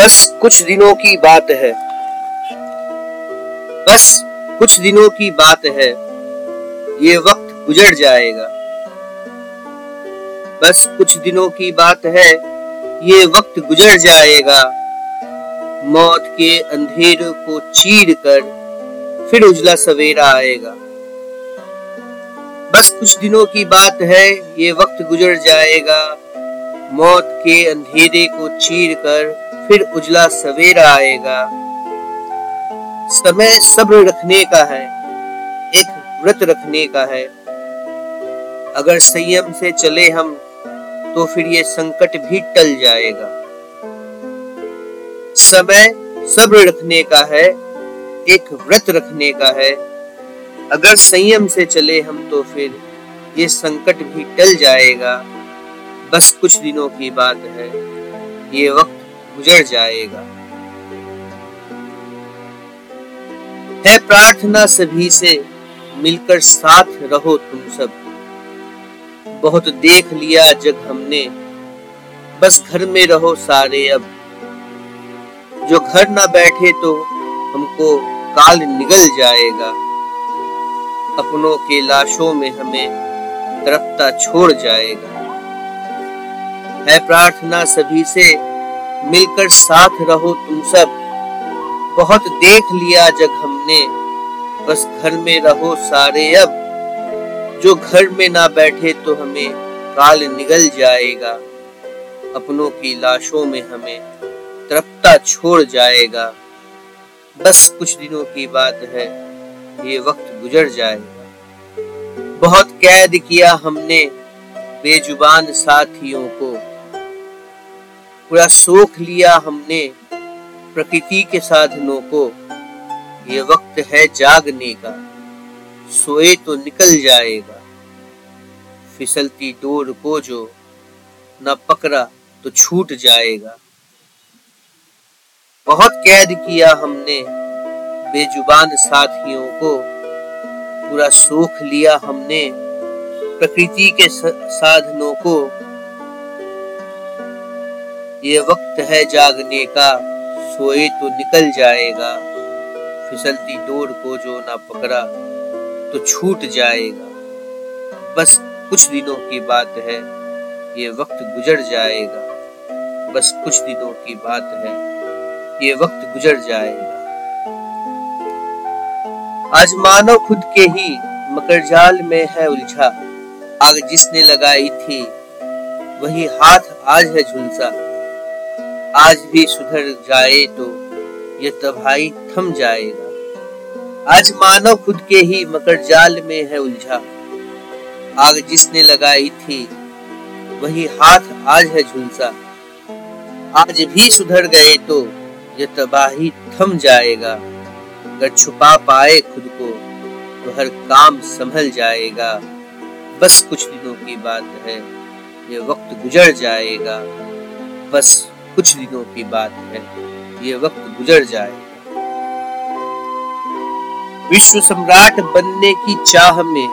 बस कुछ दिनों की बात है। बस कुछ दिनों की बात है। ये वक्त गुजर जाएगा। बस कुछ दिनों की बात है। ये वक्त गुजर जाएगा। मौत के अंधेर को चीर कर फिर उजला सवेरा आएगा। बस कुछ दिनों की बात है। ये वक्त गुजर जाएगा। मौत के अंधेरे को चीर कर फिर उजला सवेरा आएगा। समय सब्र रखने का है, एक व्रत रखने का है। अगर संयम से चले हम तो फिर ये संकट भी टल जाएगा। समय सब्र रखने का है, एक व्रत रखने का है। अगर संयम से चले हम तो फिर ये संकट भी टल जाएगा। बस कुछ दिनों की बात है। ये वक्त गुजर जाएगा। है प्रार्थना सभी से, मिलकर साथ रहो तुम सब। बहुत देख लिया जग हमने, बस घर में रहो सारे अब। जो घर ना बैठे तो हमको काल निगल जाएगा। अपनों के लाशों में हमें तरफता छोड़ जाएगा। है प्रार्थना सभी से, मिलकर साथ रहो तुम सब। बहुत देख लिया जग हमने, बस घर में रहो सारे अब। जो घर में ना बैठे तो हमें काल निगल जाएगा। अपनों की लाशों में हमें तरपता छोड़ जाएगा। बस कुछ दिनों की बात है, ये वक्त गुजर जाएगा। बहुत कैद किया हमने, बेजुबान साथियों को। पूरा सोख लिया हमने प्रकृति के साधनों को। ये वक्त है जागने का, सोए तो निकल जाएगा। फिसलती डोर को जो न पकड़ा तो छूट जाएगा। बहुत कैद किया हमने बेजुबान साथियों को। पूरा सोख लिया हमने प्रकृति के साधनों को। ये वक्त है जागने का, सोए तो निकल जाएगा। फिसलती डोर को जो ना पकड़ा तो छूट जाएगा। बस कुछ दिनों की बात है, ये वक्त गुजर जाएगा। बस कुछ दिनों की बात है, ये वक्त गुजर जाएगा। आज मानव खुद के ही मकर जाल में है उलझा। आग जिसने लगाई थी, वही हाथ आज है झुलसा। आज भी सुधर जाए तो ये तबाही थम जाएगा। आज मानव खुद के ही मकर जाल में है उलझा। आग जिसने लगाई थी, वही हाथ आज है झुलसा। आज भी सुधर गए तो ये तबाही थम जाएगा। अगर छुपा पाए खुद को तो हर काम संभल जाएगा। बस कुछ दिनों की बात है ये वक्त गुजर जाएगा। बस कुछ दिनों की बात है। ये वक्त गुजर जाएगा विश्व सम्राट बनने की चाह में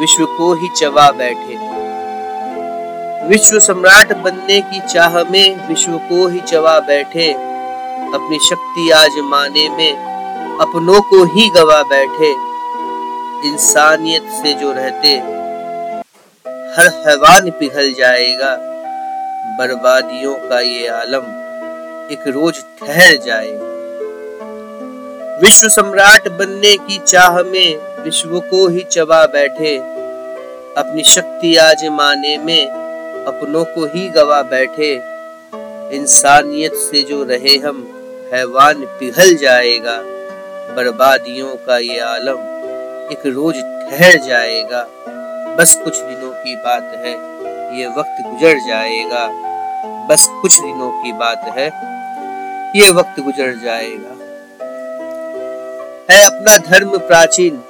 विश्व को ही चबा बैठे। विश्व सम्राट बनने की चाह में विश्व को ही चबा बैठे। अपनी शक्ति आजमाने में अपनों को ही गवा बैठे। इंसानियत से जो रहते, हर हैवान पिघल जाएगा। बर्बादियों का ये आलम एक रोज ठहर जाए। विश्व सम्राट बनने की चाह में विश्व को ही चबा बैठे। अपनी शक्ति आजमाने में अपनों को ही गवा बैठे। इंसानियत से जो रहे हम, हैवान पिघल जाएगा। बर्बादियों का ये आलम एक रोज ठहर जाएगा। बस कुछ दिनों की बात है, ये वक्त गुजर जाएगा। बस कुछ दिनों की बात है। ये वक्त गुजर जाएगा। है अपना धर्म प्राचीन,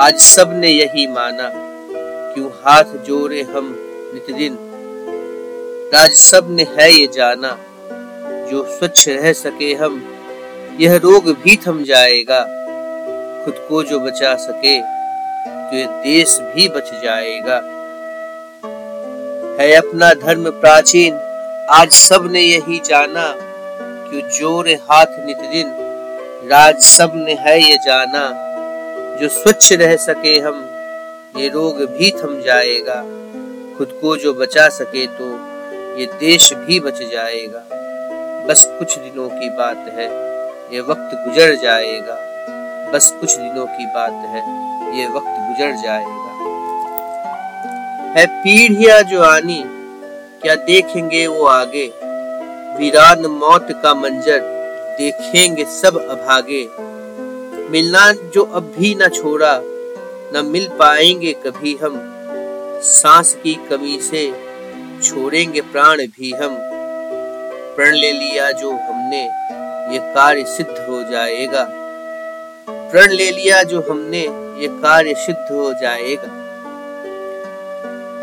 आज सबने यही माना। क्यों हाथ जोड़े हम नितदिन? आज सबने है ये जाना। जो स्वच्छ रह सके हम, यह रोग भी थम जाएगा। खुद को जो बचा सके तो ये देश भी बच जाएगा। है अपना धर्म प्राचीन आज सबने यही जाना क्यों ज़ोर हाथ नित दिन राज सबने है ये जाना, जो स्वच्छ रह सके हम, ये रोग भी थम जाएगा। खुद को जो बचा सके तो ये देश भी बच जाएगा। बस कुछ दिनों की बात है, ये वक्त गुजर जाएगा। बस कुछ दिनों की बात है, ये वक्त गुजर जाएगा। है पीढ़िया जो आनी क्या देखेंगे वो आगे? वीरान मौत का मंजर देखेंगे सब अभागे। मिलना जो अब भी न छोड़ा, न मिल पाएँगे कभी हम। सांस की कमी से छोड़ेंगे प्राण भी हम। प्रण ले लिया जो हमने, ये कार्य सिद्ध हो जाएगा। प्रण ले लिया जो हमने, ये कार्य सिद्ध हो जाएगा।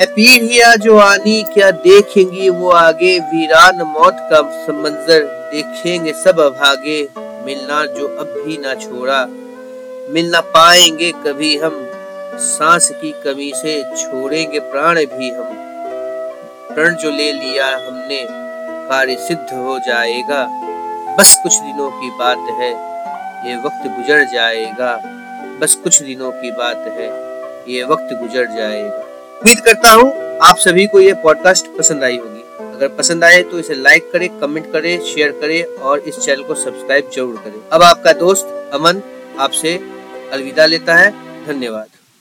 पीढ़िया जो आनी क्या देखेंगी, वो आगे वीरान मौत का मंजर देखेंगे, सब अभागे, मिलना जो अब भी ना छोड़ा। मिल ना पाएँगे कभी हम, सांस की कमी से छोड़ेंगे प्राण भी हम। प्रण जो ले लिया हमने, कार्य सिद्ध हो जाएगा। बस कुछ दिनों की बात है, ये वक्त गुजर जाएगा। बस कुछ दिनों की बात है, ये वक्त गुजर जाएगा। उम्मीद करता हूँ आप सभी को यह पॉडकास्ट पसंद आई होगी। अगर पसंद आए तो इसे लाइक करें कमेंट करें शेयर करें और इस चैनल को सब्सक्राइब ज़रूर करें। अब आपका दोस्त अमन आपसे अलविदा लेता है। धन्यवाद।